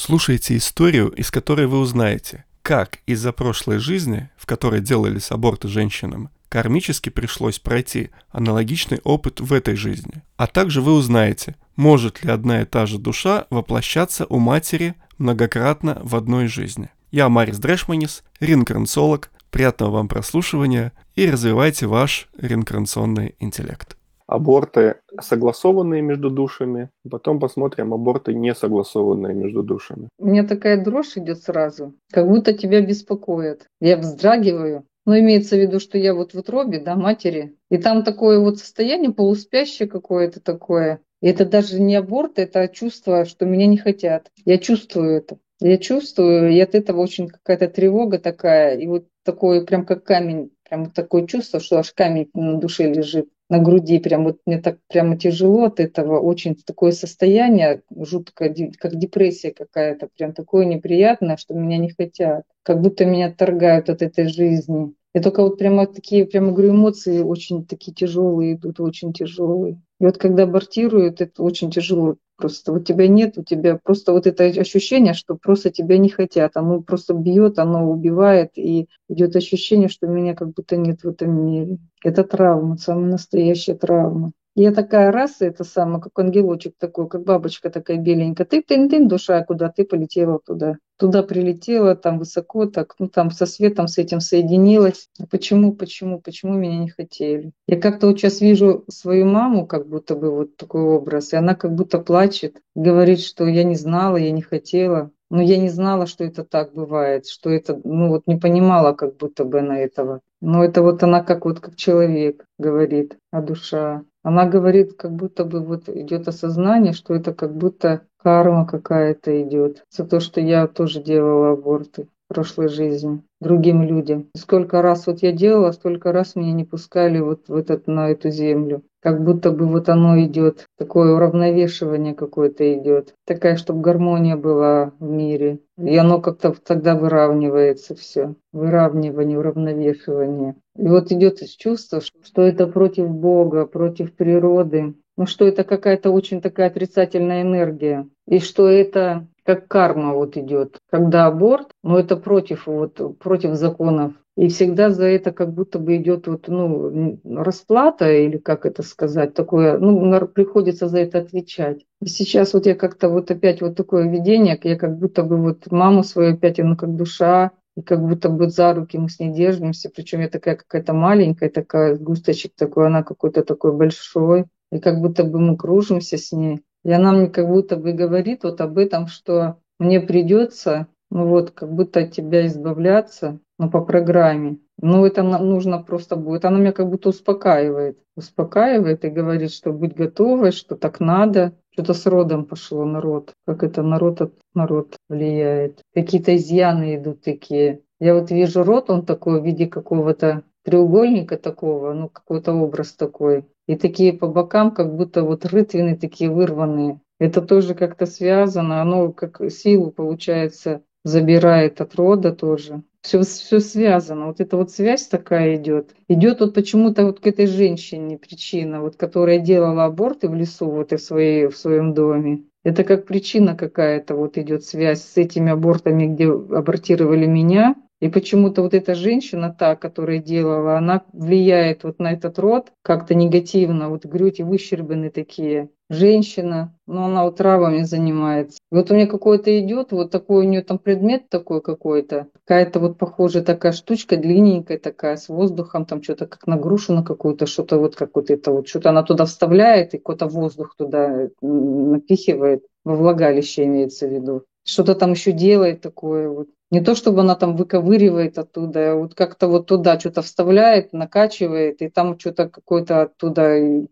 Слушайте историю, из которой вы узнаете, как из-за прошлой жизни, в которой делались аборты женщинам, кармически пришлось пройти аналогичный опыт в этой жизни. А также вы узнаете, может ли одна и та же душа воплощаться у матери многократно в одной жизни. Я Марис Дрешманис, реинкарнационолог. Приятного вам прослушивания и развивайте ваш реинкарнационный интеллект. Аборты согласованные между душами, потом посмотрим аборты не согласованные между душами. У меня такая дрожь идет сразу, как будто тебя беспокоит. Я вздрагиваю, но имеется в виду, что я вот в утробе, да, матери, и там такое вот состояние полуспящее какое-то такое. И это даже не аборт, это чувство, что меня не хотят. Я чувствую это. Я чувствую, и от этого очень какая-то тревога такая, и вот такое прям как камень, прям такое чувство, что аж камень на душе лежит на груди, прям вот мне так прямо тяжело от этого, очень такое состояние жуткое, как депрессия какая-то, прям такое неприятное, что меня не хотят, как будто меня отторгают от этой жизни. И только вот прямо такие, прямо говорю, эмоции очень такие тяжелые идут, очень тяжелые. И вот когда абортируют, это очень тяжело. Просто у тебя нет, у тебя просто вот это ощущение, что просто тебя не хотят. Оно просто бьет, оно убивает, и идет ощущение, что меня как будто нет в этом мире. Это травма, самая настоящая травма. Я такая раз, это самое, как ангелочек такой, как бабочка такая беленькая. Ты, ты, ты, душа, куда ты полетела туда. Туда прилетела, там высоко, так, ну там со светом с этим соединилась. Почему, почему, почему меня не хотели? Я как-то вот сейчас вижу свою маму, как будто бы вот такой образ, и она как будто плачет, говорит, что я не знала, я не хотела. Но я не знала, что это так бывает, что это, ну вот не понимала как будто бы она этого. Но это вот она как вот как человек говорит, а душа. Она говорит, как будто бы вот идет осознание, что это как будто карма какая-то идет за то, что я тоже делала аборты в прошлой жизни другим людям. Сколько раз вот я делала, столько раз меня не пускали вот в этот, на эту землю. Как будто бы вот оно идет, такое уравновешивание какое-то идет. Такая, чтобы гармония была в мире. И оно как-то тогда выравнивается все. Выравнивание, уравновешивание. И вот идет чувство, что это против Бога, против природы. Ну, что это какая-то очень такая отрицательная энергия. И что это как карма вот идет. Когда аборт, ну это против, вот, против законов. И всегда за это как будто бы идет вот, ну, расплата, или как это сказать, такое, ну, приходится за это отвечать. И сейчас вот я как-то вот опять вот такое видение, я как будто бы вот маму свою опять, ну, как душа, и как будто бы за руки мы с ней держимся, причем я такая какая-то маленькая, такая густочек такой, она какой-то такой большой, и как будто бы мы кружимся с ней. И она мне как будто бы говорит вот об этом, что мне придется, ну вот, как будто от тебя избавляться, но по программе. Ну, это нужно просто будет. Она меня как будто успокаивает. Успокаивает и говорит, что будь готовой, что так надо. Что-то с родом пошло народ. Как это народ от народ влияет. Какие-то изъяны идут такие. Я вот вижу рот, он такой в виде какого-то треугольника такого, ну, какой-то образ такой и такие по бокам, как будто вот рытвины такие вырванные. Это тоже как-то связано, оно как силу, получается, забирает от рода тоже. Все, все связано. Вот эта вот связь такая идет. Идет вот почему-то вот к этой женщине причина, вот которая делала аборты в лесу вот и в, своей, в своем доме. Это как причина какая-то вот идет связь с этими абортами, где абортировали меня, и почему-то вот эта женщина, та, которая делала, она влияет вот на этот род как-то негативно. Вот грудь выщербаны такие. Женщина, но она вот травами занимается. И вот у меня какой-то идет, вот такой у нее там предмет такой какой-то. Какая-то вот похожая такая штучка, длинненькая такая, с воздухом, там что-то как на грушу на какую-то, что-то вот как вот это вот, что-то она туда вставляет и какой-то воздух туда напихивает. Во влагалище имеется в виду. Что-то там еще делает такое вот. Не то, чтобы она там выковыривает оттуда, а вот как-то вот туда что-то вставляет, накачивает, и там что-то какое-то оттуда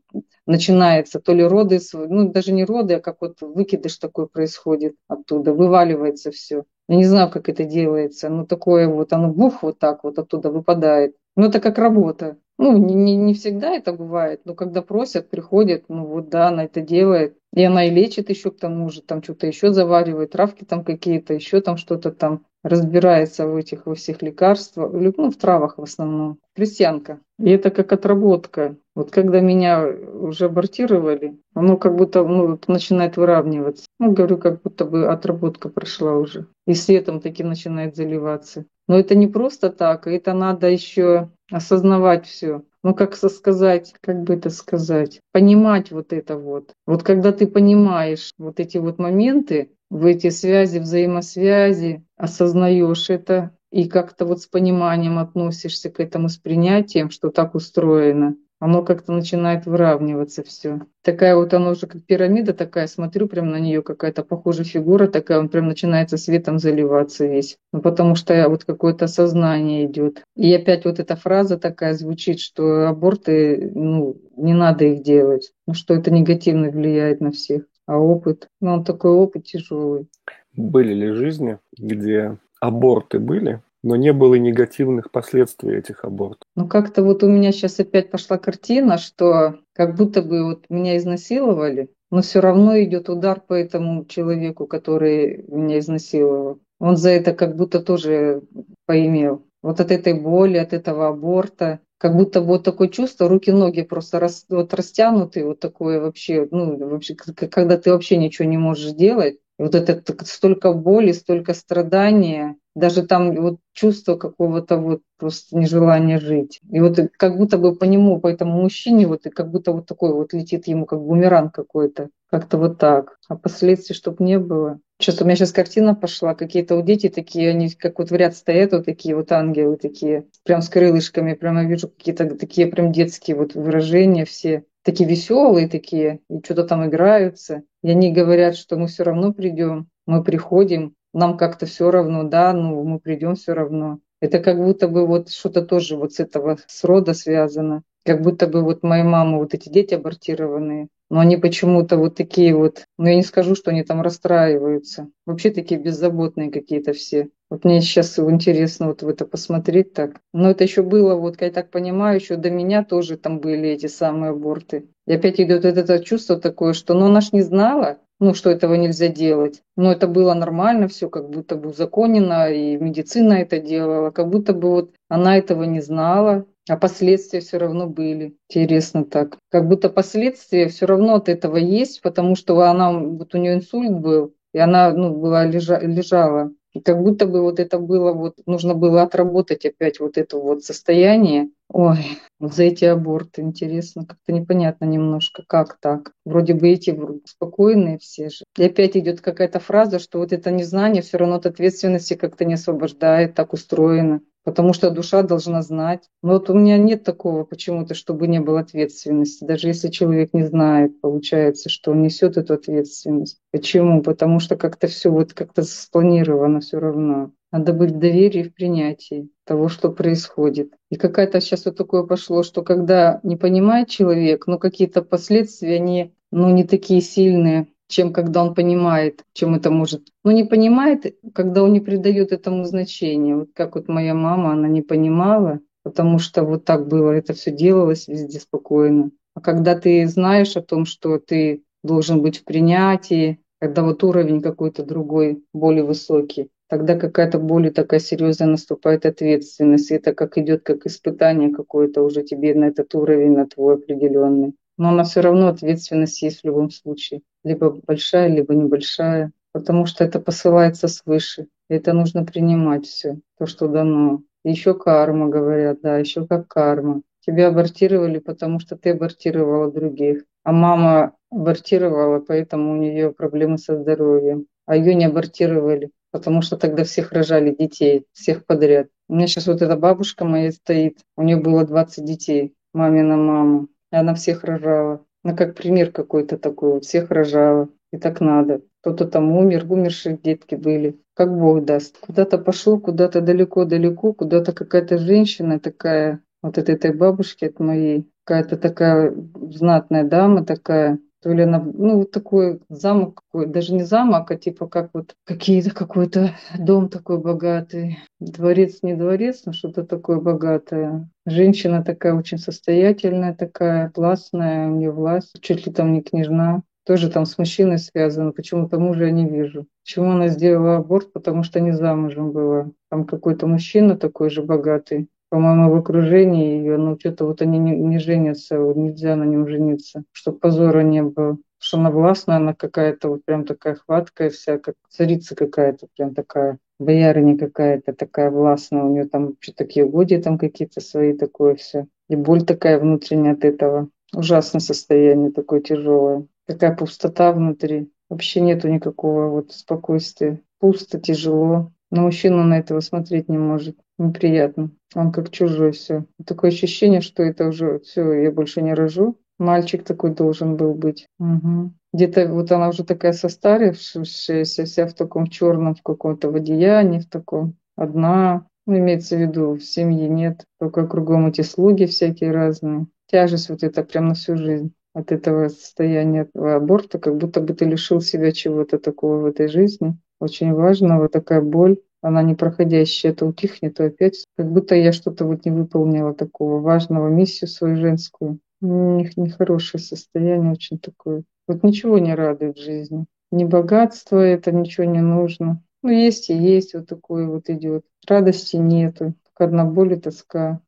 начинается, то ли роды, ну даже не роды, а как вот выкидыш такой происходит оттуда, вываливается все. Я не знаю, как это делается, но такое вот, оно бух вот так вот оттуда выпадает. Ну это как работа. Ну, не, не, не всегда это бывает, но когда просят, приходят, ну вот да, она это делает. И она и лечит еще к тому же, там что-то еще заваривает, травки там какие-то, еще там что-то там разбирается в этих во всех лекарствах, ну, в травах в основном. Крестьянка. И это как отработка. Вот когда меня уже абортировали, оно как будто ну, начинает выравниваться. Ну, говорю, как будто бы отработка прошла уже. И светом таким начинает заливаться. Но это не просто так, это надо еще осознавать все. Ну, как сказать, как бы это сказать, понимать вот это вот. Вот когда ты понимаешь вот эти вот моменты, в эти связи, взаимосвязи, осознаешь это и как-то вот с пониманием относишься к этому, с принятием, что так устроено, оно как-то начинает выравниваться все. Такая вот оно уже как пирамида такая, смотрю прям на нее какая-то похожая фигура такая, он прям начинается светом заливаться весь. Ну, потому что вот какое-то осознание идет. И опять вот эта фраза такая звучит, что аборты, ну, не надо их делать, ну, что это негативно влияет на всех. А опыт, ну, он такой опыт тяжелый. Были ли жизни, где аборты были, но не было негативных последствий этих абортов? Ну, как-то вот у меня сейчас опять пошла картина, что как будто бы вот меня изнасиловали, но все равно идет удар по этому человеку, который меня изнасиловал. Он за это как будто тоже поимел. Вот от этой боли, от этого аборта, как будто вот такое чувство, руки-ноги просто рас, вот растянуты, вот такое вообще, ну, вообще, когда ты вообще ничего не можешь делать, вот это столько боли, столько страдания, даже там вот чувство какого-то вот просто нежелания жить. И вот как будто бы по нему, по этому мужчине, вот и как будто вот такой вот летит ему как бумеранг какой-то. Как-то вот так. А последствий чтобы не было. Сейчас у меня сейчас картина пошла, какие-то у дети такие, они как вот в ряд стоят, вот такие вот ангелы такие, прям с крылышками, прямо вижу какие-то такие прям детские вот выражения все, такие веселые такие, и что-то там играются. И они говорят, что мы все равно придем, мы приходим, нам как-то все равно, да, ну мы придем все равно. Это как будто бы вот что-то тоже вот с этого срода связано. Как будто бы вот моя мама, вот эти дети абортированные, но они почему-то вот такие вот, ну я не скажу, что они там расстраиваются. Вообще такие беззаботные какие-то все. Вот мне сейчас интересно вот в это посмотреть так. Но это еще было, вот я так понимаю, еще до меня тоже там были эти самые аборты. И опять идет вот это чувство такое, что ну она ж не знала, ну, что этого нельзя делать. Но это было нормально, все как будто бы узаконено, и медицина это делала, как будто бы вот она этого не знала, а последствия все равно были. Интересно так. Как будто последствия все равно от этого есть, потому что она, вот у нее инсульт был, и она ну, была, лежа, лежала. И как будто бы вот это было, вот нужно было отработать опять вот это вот состояние. Ой, за эти аборты, интересно, как-то непонятно немножко, как так. Вроде бы эти спокойные все же. И опять идет какая-то фраза, что вот это незнание все равно от ответственности как-то не освобождает, так устроено потому что душа должна знать. Но вот у меня нет такого почему-то, чтобы не было ответственности. Даже если человек не знает, получается, что он несет эту ответственность. Почему? Потому что как-то все вот как-то спланировано все равно. Надо быть в доверии, в принятии того, что происходит. И какая-то сейчас вот такое пошло, что когда не понимает человек, но какие-то последствия, они ну, не такие сильные, чем когда он понимает, чем это может. Но не понимает, когда он не придает этому значения. Вот как вот моя мама, она не понимала, потому что вот так было, это все делалось везде спокойно. А когда ты знаешь о том, что ты должен быть в принятии, когда вот уровень какой-то другой, более высокий, тогда какая-то более такая серьезная наступает ответственность. Это как идет как испытание какое-то уже тебе на этот уровень, на твой определенный. Но она все равно ответственность есть в любом случае либо большая, либо небольшая, потому что это посылается свыше. И это нужно принимать все, то, что дано. Еще карма, говорят, да, еще как карма. Тебя абортировали, потому что ты абортировала других. А мама абортировала, поэтому у нее проблемы со здоровьем. А ее не абортировали, потому что тогда всех рожали детей, всех подряд. У меня сейчас вот эта бабушка моя стоит, у нее было 20 детей, мамина мама, и она всех рожала. Ну, как пример какой-то такой, всех рожала, и так надо. Кто-то там умер, умершие детки были. Как Бог даст. Куда-то пошел, куда-то далеко-далеко, куда-то какая-то женщина такая, вот от этой бабушки, от моей, какая-то такая знатная дама такая, то ли она, ну, такой замок какой, даже не замок, а типа как вот какие-то какой-то дом такой богатый, дворец не дворец, но что-то такое богатое. Женщина такая очень состоятельная, такая властная, у нее власть, чуть ли там не княжна. тоже там с мужчиной связано, почему-то мужа я не вижу. Почему она сделала аборт? Потому что не замужем была. Там какой-то мужчина такой же богатый, по-моему, в окружении ее, но что-то вот они не, не женятся, вот нельзя на нем жениться, чтобы позора не было. Что она властная, она какая-то вот прям такая хваткая вся, как царица какая-то, прям такая, боярыня какая-то такая властная, у нее там вообще такие угодья там какие-то свои, такое все. И боль такая внутренняя от этого. Ужасное состояние, такое тяжелое. Такая пустота внутри. Вообще нету никакого вот спокойствия. Пусто, тяжело. На мужчину на этого смотреть не может. Неприятно. Он как чужой все. Такое ощущение, что это уже все, я больше не рожу. Мальчик такой должен был быть. Угу. Где-то вот она уже такая состарившаяся, вся в таком черном, в каком-то в одеянии, в таком. Одна, ну, имеется в виду, в семье нет. Только кругом эти слуги всякие разные. Тяжесть вот это прям на всю жизнь от этого состояния этого аборта, как будто бы ты лишил себя чего-то такого в этой жизни. Очень важно, вот такая боль, она не проходящая, то утихнет, то опять, как будто я что-то вот не выполнила такого важного, миссию свою женскую. Нехорошее состояние очень такое. Вот ничего не радует в жизни. Ни богатство это, ничего не нужно. Ну, есть и есть, вот такое вот идет. Радости нету, только тоска.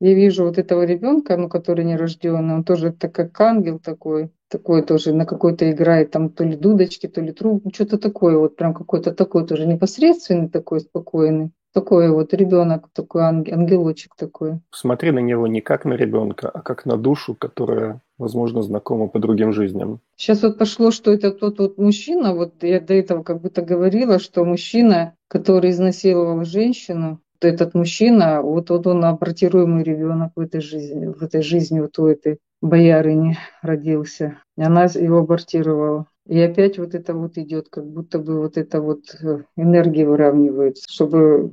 Я вижу вот этого ребенка, ну, который нерожденный, он тоже так как ангел такой, такой тоже на какой-то играет там то ли дудочки, то ли труб, что-то такое, вот прям какой-то такой тоже непосредственный такой, спокойный. Такой вот ребенок, такой ангел, ангелочек такой. Смотри на него не как на ребенка, а как на душу, которая, возможно, знакома по другим жизням. Сейчас вот пошло, что это тот вот мужчина, вот я до этого как будто говорила, что мужчина, который изнасиловал женщину, этот мужчина, вот, вот он абортируемый ребенок в этой жизни, в этой жизни вот у этой боярыни родился. И она его абортировала. И опять вот это вот идет, как будто бы вот это вот э, энергия выравнивается, чтобы,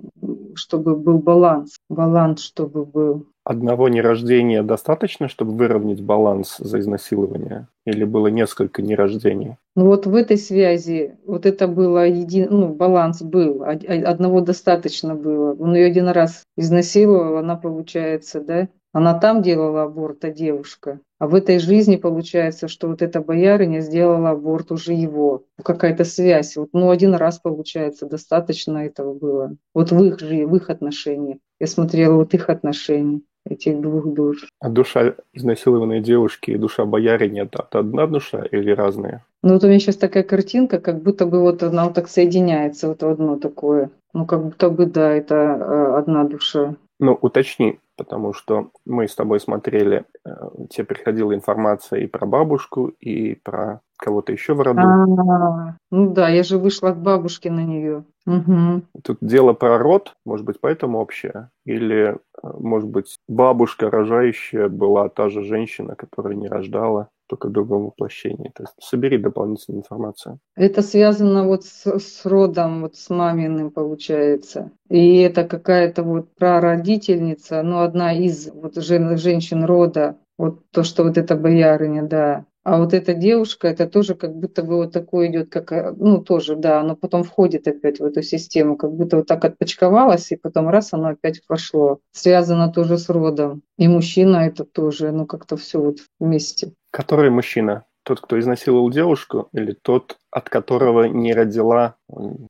чтобы был баланс, баланс, чтобы был. Одного нерождения достаточно, чтобы выровнять баланс за изнасилование? Или было несколько нерождений? Ну вот в этой связи вот это было един... ну, баланс был, одного достаточно было. Он ее один раз изнасиловал, она получается, да, она там делала аборт, а девушка. А в этой жизни получается, что вот эта боярыня сделала аборт уже его. Какая-то связь. Вот, ну, один раз, получается, достаточно этого было. Вот в их в их отношениях. Я смотрела вот их отношения этих двух душ. А душа изнасилованной девушки и душа боярыни это, это одна душа или разные? Ну вот у меня сейчас такая картинка, как будто бы вот она вот так соединяется вот в одно такое. Ну как будто бы да, это э, одна душа. Ну уточни, потому что мы с тобой смотрели, э, тебе приходила информация и про бабушку, и про кого-то еще в роду. А, ну да, я же вышла к бабушке на нее. Угу. Тут дело про род, может быть, поэтому общее? Или, может быть, бабушка рожающая была та же женщина, которая не рождала? только в другом воплощении. То есть собери дополнительную информацию. Это связано вот с, с родом, вот с маминым получается. И это какая-то вот прародительница, ну, одна из вот жен, женщин рода, вот то, что вот эта боярыня, да. А вот эта девушка, это тоже как будто бы вот такое идет, как, э, ну, тоже, да, оно потом входит опять в эту систему, как будто вот так отпочковалось, и потом раз оно опять вошло. Связано тоже с родом. И мужчина это тоже, ну, как-то все вот вместе. Который мужчина? Тот, кто изнасиловал девушку, или тот, от которого не родила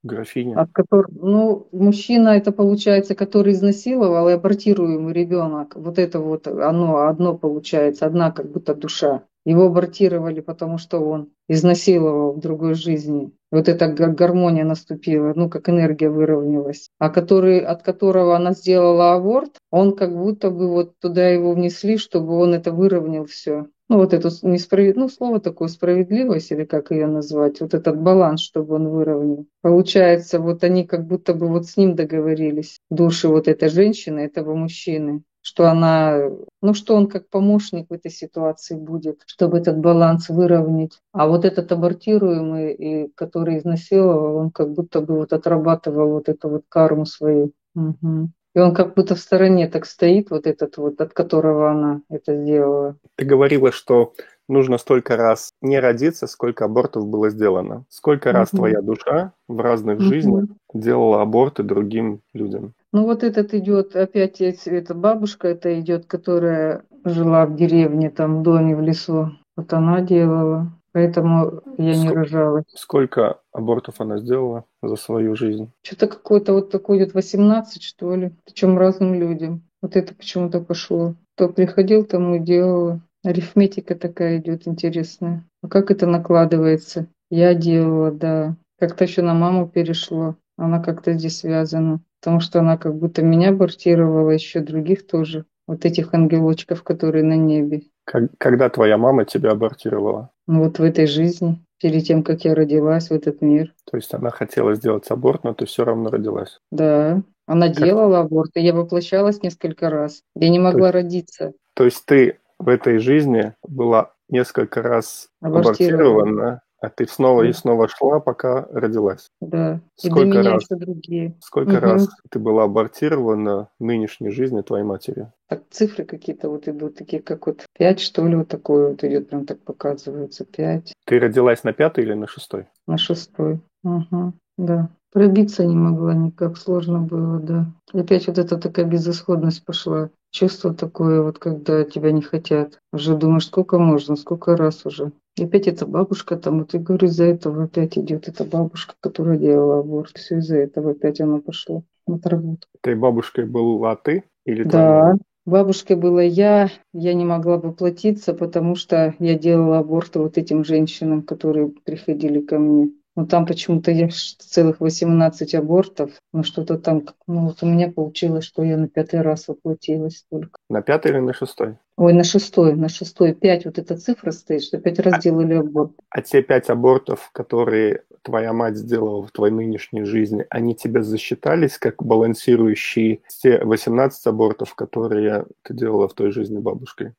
графиня? От которого, ну, мужчина это получается, который изнасиловал и абортируемый ребенок. Вот это вот оно одно получается, одна как будто душа. Его абортировали, потому что он изнасиловал в другой жизни. Вот эта гармония наступила, ну, как энергия выровнялась. А который, от которого она сделала аборт, он как будто бы вот туда его внесли, чтобы он это выровнял все ну, вот эту несправедливость, ну, слово такое, справедливость, или как ее назвать, вот этот баланс, чтобы он выровнял. Получается, вот они как будто бы вот с ним договорились, души вот этой женщины, этого мужчины, что она, ну, что он как помощник в этой ситуации будет, чтобы этот баланс выровнять. А вот этот абортируемый, и который изнасиловал, он как будто бы вот отрабатывал вот эту вот карму свою. Угу. И он как будто в стороне так стоит, вот этот вот, от которого она это сделала. Ты говорила, что нужно столько раз не родиться, сколько абортов было сделано. Сколько раз твоя душа в разных жизнях делала аборты другим людям? Ну вот этот идет, опять эта бабушка, это идет, которая жила в деревне, там в доме, в лесу. Вот она делала. Поэтому я не Ск- рожала. Сколько абортов она сделала за свою жизнь? Что-то какое-то вот такое идет 18, что ли. Причем разным людям. Вот это почему-то пошло. Кто приходил, тому и делала. Арифметика такая идет интересная. А как это накладывается? Я делала, да. Как-то еще на маму перешло. Она как-то здесь связана. Потому что она как будто меня абортировала, еще других тоже. Вот этих ангелочков, которые на небе. Как- Когда твоя мама тебя абортировала? Ну вот в этой жизни, перед тем, как я родилась в этот мир. То есть она хотела сделать аборт, но ты все равно родилась. Да, она Как- делала аборт, и я воплощалась несколько раз. Я не могла родиться. То есть ты в этой жизни была несколько раз Абортирована. а ты снова и снова шла, пока родилась. Да. И до Сколько меня раз? еще другие. Сколько Мгм. раз ты была абортирована в нынешней жизни твоей матери? Так цифры какие-то вот идут, такие как вот пять, что ли, вот такое вот идет, прям так показывается. Пять Ты родилась на пятой или на шестой? на шестой. Ага, да. Пробиться не могла никак, сложно было, да. И опять вот эта такая безысходность пошла. Чувство такое, вот когда тебя не хотят. Уже думаешь, сколько можно, сколько раз уже. И опять эта бабушка там, вот я говорю, из-за этого опять идет эта бабушка, которая делала аборт. Все из-за этого опять она пошла на отработку. Этой бабушкой была ты или Да, мама? бабушкой была я, я не могла бы платиться, потому что я делала аборты вот этим женщинам, которые приходили ко мне. Но там почему-то я целых 18 абортов, но что-то там, ну вот у меня получилось, что я на пятый раз воплотилась только. На пятой или на шестой? Ой, на шестой, на шестой, пять, вот эта цифра стоит, что пять раз делали аборт. А те пять абортов, которые твоя мать сделала в твоей нынешней жизни, они тебе засчитались как балансирующие те 18 абортов, которые ты делала в той жизни бабушкой?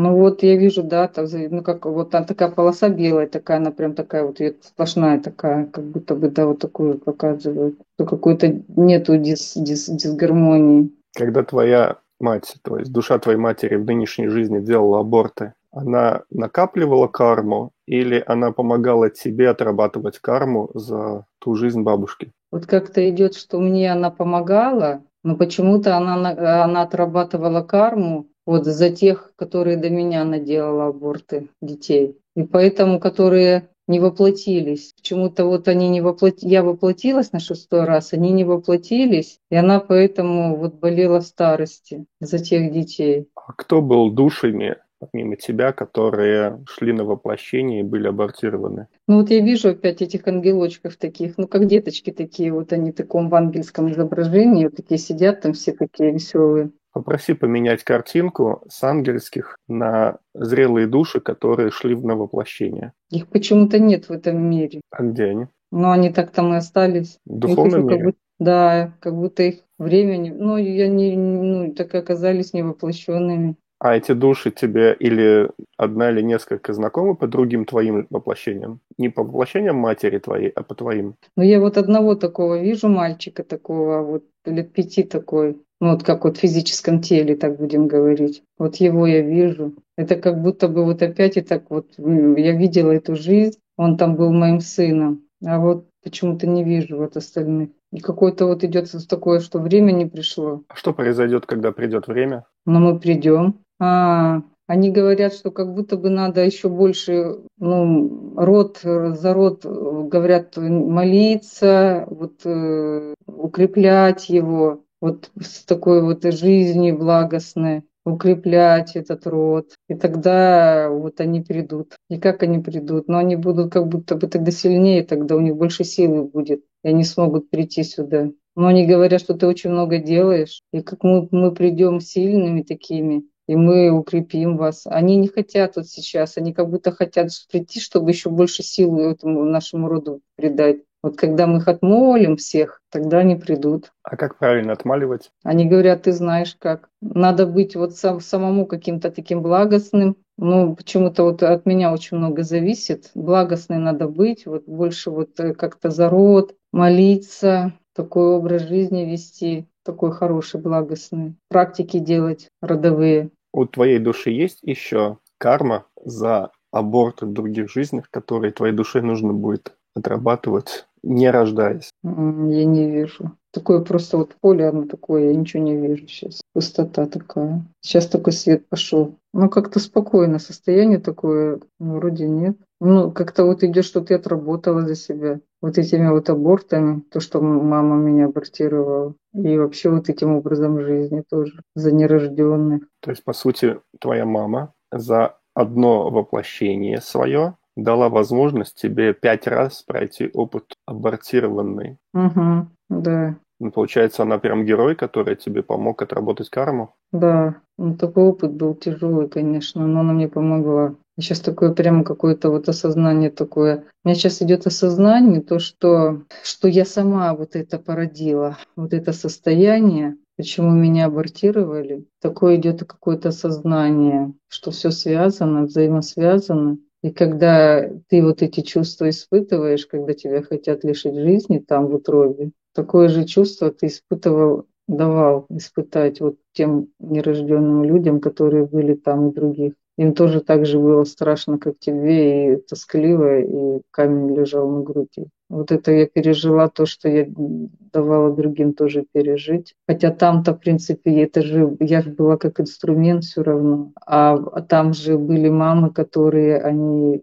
Ну вот я вижу, да, там, ну как вот там такая полоса белая, такая, она прям такая вот сплошная такая, как будто бы, да, вот такую показывают. Что какой-то нету дис, дис, дисгармонии. Когда твоя мать, то есть душа твоей матери в нынешней жизни делала аборты, она накапливала карму или она помогала тебе отрабатывать карму за ту жизнь бабушки? Вот как-то идет, что мне она помогала, но почему-то она, на- она отрабатывала карму вот за тех, которые до меня наделала аборты детей. И поэтому, которые не воплотились. Почему-то вот они не воплот... Я воплотилась на шестой раз, они не воплотились, и она поэтому вот болела в старости за тех детей. А кто был душами, помимо тебя, которые шли на воплощение и были абортированы? Ну вот я вижу опять этих ангелочков таких, ну как деточки такие, вот они в таком в ангельском изображении, вот такие сидят там все такие веселые. Попроси поменять картинку с ангельских на зрелые души, которые шли на воплощение. Их почему-то нет в этом мире. А где они? Но они так там и остались. В духовном еще как мире? будто- да, как будто их времени, ну, я не, ну, так и оказались невоплощенными. А эти души тебе или одна или несколько знакомы по другим твоим воплощениям? Не по воплощениям матери твоей, а по твоим. Но я вот одного такого вижу, мальчика такого, вот лет пяти такой, ну, вот как вот в физическом теле, так будем говорить. Вот его я вижу. Это как будто бы вот опять и так вот, я видела эту жизнь, он там был моим сыном, а вот почему-то не вижу вот остальных. И какое-то вот идет такое, что время не пришло. А что произойдет, когда придет время? Но мы придем. А, они говорят, что как будто бы надо еще больше, ну, род за род, говорят, молиться, вот э, укреплять его, вот с такой вот жизнью благостной, укреплять этот род. И тогда вот они придут. И как они придут? Но они будут как будто бы тогда сильнее, тогда у них больше силы будет, и они смогут прийти сюда. Но они говорят, что ты очень много делаешь, и как мы, мы придем сильными такими, и мы укрепим вас. Они не хотят вот сейчас, они как будто хотят прийти, чтобы еще больше силы этому нашему роду придать. Вот когда мы их отмолим всех, тогда они придут. А как правильно отмаливать? Они говорят, ты знаешь как. Надо быть вот сам, самому каким-то таким благостным. Ну, почему-то вот от меня очень много зависит. Благостной надо быть, вот больше вот э, как-то за род, молиться, такой образ жизни вести, такой хороший, благостный. Практики делать родовые. У твоей души есть еще карма за аборты в других жизнях, которые твоей душе нужно будет отрабатывать не рождаясь? Я не вижу. Такое просто вот поле, оно такое, я ничего не вижу сейчас. Пустота такая. Сейчас такой свет пошел. Ну, как-то спокойно, состояние такое, ну, вроде нет. Ну, как-то вот идет, что ты отработала за себя. Вот этими вот абортами, то, что мама меня абортировала. И вообще вот этим образом жизни тоже, за нерожденных. То есть, по сути, твоя мама за одно воплощение свое дала возможность тебе пять раз пройти опыт абортированный. Угу, да. Ну, получается, она прям герой, который тебе помог отработать карму? Да, ну, такой опыт был тяжелый, конечно, но она мне помогла. Сейчас такое прямо какое-то вот осознание такое. У меня сейчас идет осознание, то, что, что я сама вот это породила, вот это состояние, почему меня абортировали. Такое идет какое-то осознание, что все связано, взаимосвязано. И когда ты вот эти чувства испытываешь, когда тебя хотят лишить жизни там в утробе, такое же чувство ты испытывал, давал испытать вот тем нерожденным людям, которые были там и других. Им тоже так же было страшно, как тебе, и тоскливо, и камень лежал на груди. Вот это я пережила, то, что я давала другим тоже пережить. Хотя там-то, в принципе, это же, я была как инструмент все равно. А там же были мамы, которые, они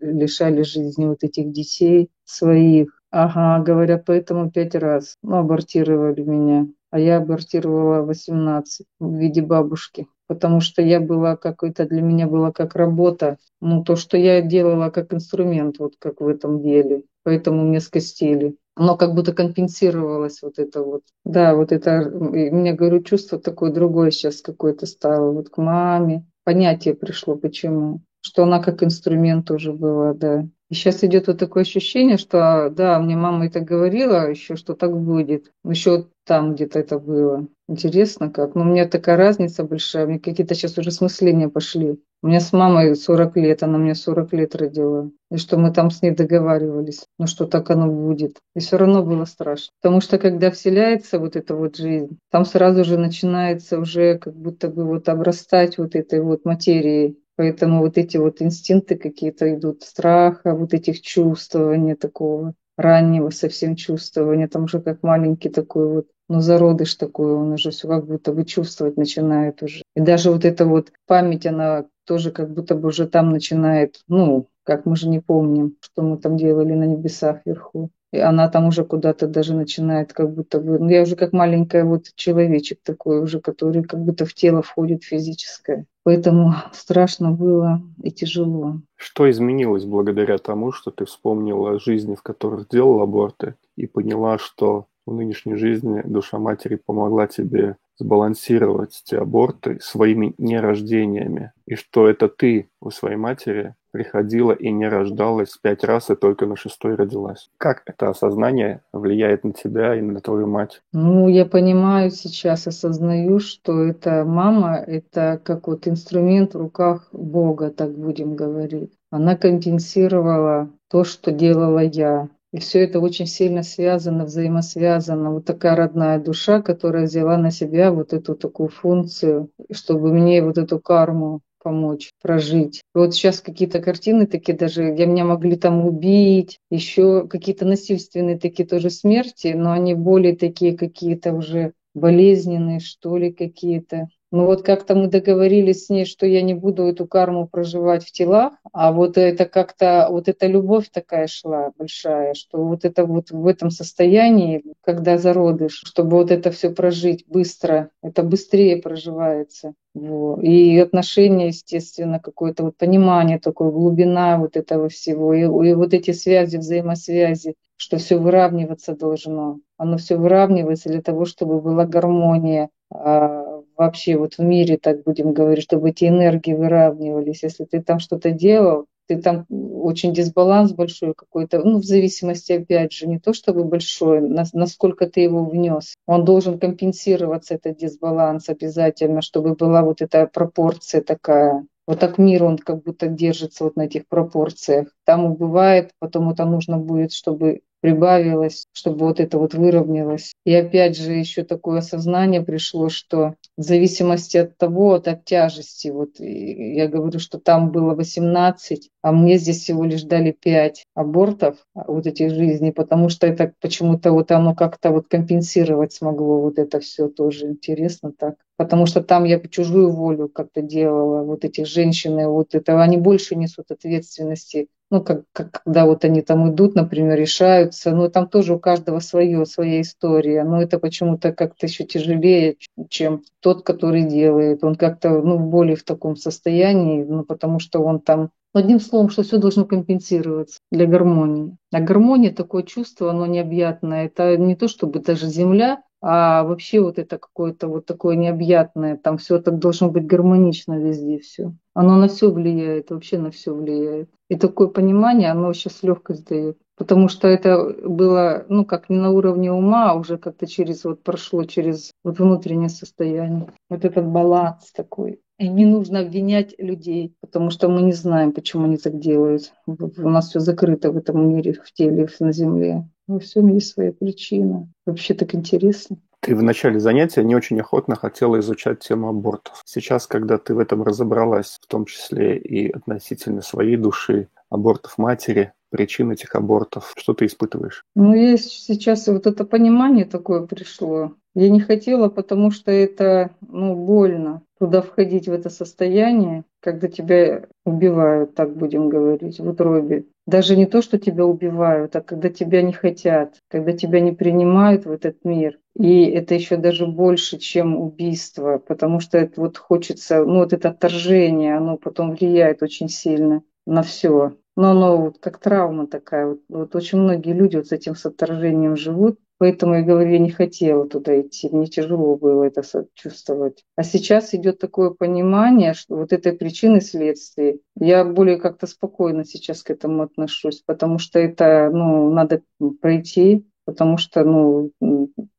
лишали жизни вот этих детей своих. Ага, говорят, поэтому пять раз ну, абортировали меня. А я абортировала 18 в виде бабушки потому что я была какой-то, для меня была как работа, ну, то, что я делала как инструмент, вот как в этом деле, поэтому мне скостили. Но как будто компенсировалось вот это вот. Да, вот это, мне, говорю, чувство такое другое сейчас какое-то стало, вот к маме. Понятие пришло, почему. Что она как инструмент уже была, да. И сейчас идет вот такое ощущение, что да, мне мама это говорила еще, что так будет. Еще там где-то это было. Интересно как. Но у меня такая разница большая. Меня какие-то сейчас уже смысления пошли. У меня с мамой 40 лет, она мне 40 лет родила. И что мы там с ней договаривались, ну что так оно будет. И все равно было страшно. Потому что когда вселяется вот эта вот жизнь, там сразу же начинается уже как будто бы вот обрастать вот этой вот материей. Поэтому вот эти вот инстинкты какие-то идут, страха, вот этих чувствования такого раннего совсем чувствования, там уже как маленький такой вот, ну, зародыш такой, он уже все как будто бы чувствовать начинает уже. И даже вот эта вот память, она тоже как будто бы уже там начинает, ну, как мы же не помним, что мы там делали на небесах вверху. И она там уже куда-то даже начинает как будто бы... Ну, я уже как маленькая вот человечек такой уже, который как будто в тело входит физическое. Поэтому страшно было и тяжело. Что изменилось благодаря тому, что ты вспомнила жизни, в которых делал аборты, и поняла, что в нынешней жизни душа матери помогла тебе сбалансировать эти аборты своими нерождениями, и что это ты у своей матери приходила и не рождалась пять раз, и только на шестой родилась. Как это осознание влияет на тебя и на твою мать? Ну, я понимаю сейчас, осознаю, что это мама, это как вот инструмент в руках Бога, так будем говорить. Она компенсировала то, что делала я. И все это очень сильно связано, взаимосвязано. Вот такая родная душа, которая взяла на себя вот эту такую функцию, чтобы мне вот эту карму помочь прожить. Вот сейчас какие-то картины такие даже, я меня могли там убить, еще какие-то насильственные такие тоже смерти, но они более такие какие-то уже болезненные, что ли, какие-то. Ну вот как-то мы договорились с ней, что я не буду эту карму проживать в телах, а вот это как-то, вот эта любовь такая шла большая, что вот это вот в этом состоянии, когда зародыш, чтобы вот это все прожить быстро, это быстрее проживается. Вот. И отношения, естественно, какое-то вот понимание, такое глубина вот этого всего, и, и вот эти связи, взаимосвязи, что все выравниваться должно. Оно все выравнивается для того, чтобы была гармония, а, вообще вот в мире, так будем говорить, чтобы эти энергии выравнивались. Если ты там что-то делал, ты там очень дисбаланс большой какой-то, ну, в зависимости, опять же, не то чтобы большой, насколько ты его внес. Он должен компенсироваться, этот дисбаланс обязательно, чтобы была вот эта пропорция такая. Вот так мир, он как будто держится вот на этих пропорциях. Там бывает, потом это нужно будет, чтобы прибавилось, чтобы вот это вот выровнялось. И опять же еще такое осознание пришло, что в зависимости от того, от, от тяжести, вот я говорю, что там было 18, а мне здесь всего лишь дали 5 абортов а, вот этих жизней, потому что это почему-то вот оно как-то вот компенсировать смогло вот это все тоже интересно так. Потому что там я чужую волю как-то делала, вот эти женщины, вот это, они больше несут ответственности ну, как, как, когда вот они там идут, например, решаются, ну, там тоже у каждого свое, своя история, но это почему-то как-то еще тяжелее, чем тот, который делает. Он как-то, ну, более в таком состоянии, ну, потому что он там Одним словом, что все должно компенсироваться для гармонии. А гармония, такое чувство, оно необъятное. Это не то, чтобы даже земля, а вообще вот это какое-то вот такое необъятное, там все так должно быть гармонично везде все. Оно на все влияет, вообще на все влияет. И такое понимание, оно сейчас легкость дает. Потому что это было, ну, как не на уровне ума, а уже как-то через, вот прошло через вот внутреннее состояние. Вот этот баланс такой. И не нужно обвинять людей, потому что мы не знаем, почему они так делают. У нас все закрыто в этом мире, в теле, на земле. Во всем есть своя причина. Вообще так интересно. Ты в начале занятия не очень охотно хотела изучать тему абортов. Сейчас, когда ты в этом разобралась, в том числе и относительно своей души, абортов матери, причин этих абортов, что ты испытываешь? Ну, есть сейчас вот это понимание такое пришло. Я не хотела, потому что это ну, больно туда входить в это состояние, когда тебя убивают, так будем говорить, в утробе. Даже не то, что тебя убивают, а когда тебя не хотят, когда тебя не принимают в этот мир. И это еще даже больше, чем убийство, потому что это вот хочется, ну вот это отторжение, оно потом влияет очень сильно на все. Но оно вот как травма такая. Вот, вот очень многие люди вот с этим с отторжением живут, Поэтому я говорю, я не хотела туда идти, мне тяжело было это чувствовать. А сейчас идет такое понимание, что вот этой причины следствия, я более как-то спокойно сейчас к этому отношусь, потому что это, ну, надо пройти, потому что, ну,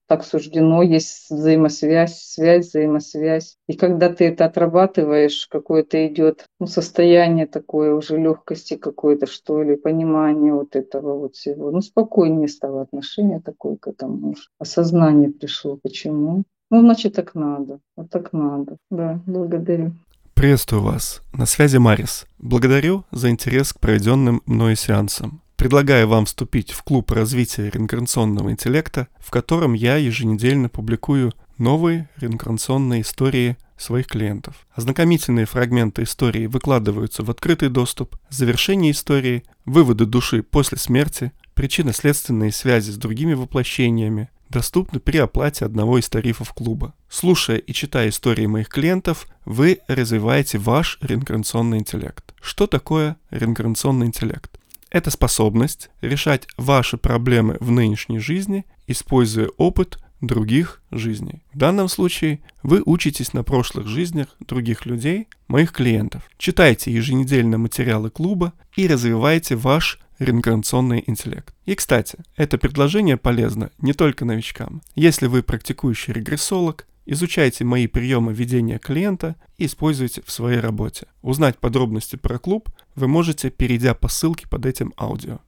так суждено, есть взаимосвязь, связь, взаимосвязь. И когда ты это отрабатываешь, какое-то идет ну, состояние такое уже легкости какое-то, что ли, понимание вот этого вот всего. Ну, спокойнее стало отношение такое к этому. Осознание пришло. Почему? Ну, значит, так надо. Вот так надо. Да, благодарю. Приветствую вас. На связи Марис. Благодарю за интерес к проведенным мной сеансам. Предлагаю вам вступить в клуб развития реинкарнационного интеллекта, в котором я еженедельно публикую новые реинкарнационные истории своих клиентов. Ознакомительные фрагменты истории выкладываются в открытый доступ, завершение истории, выводы души после смерти, причинно-следственные связи с другими воплощениями, доступны при оплате одного из тарифов клуба. Слушая и читая истории моих клиентов, вы развиваете ваш реинкарнационный интеллект. Что такое реинкарнационный интеллект? Это способность решать ваши проблемы в нынешней жизни, используя опыт других жизней. В данном случае вы учитесь на прошлых жизнях других людей, моих клиентов. Читайте еженедельно материалы клуба и развивайте ваш реинкарнационный интеллект. И, кстати, это предложение полезно не только новичкам. Если вы практикующий регрессолог, Изучайте мои приемы ведения клиента и используйте в своей работе. Узнать подробности про клуб вы можете, перейдя по ссылке под этим аудио.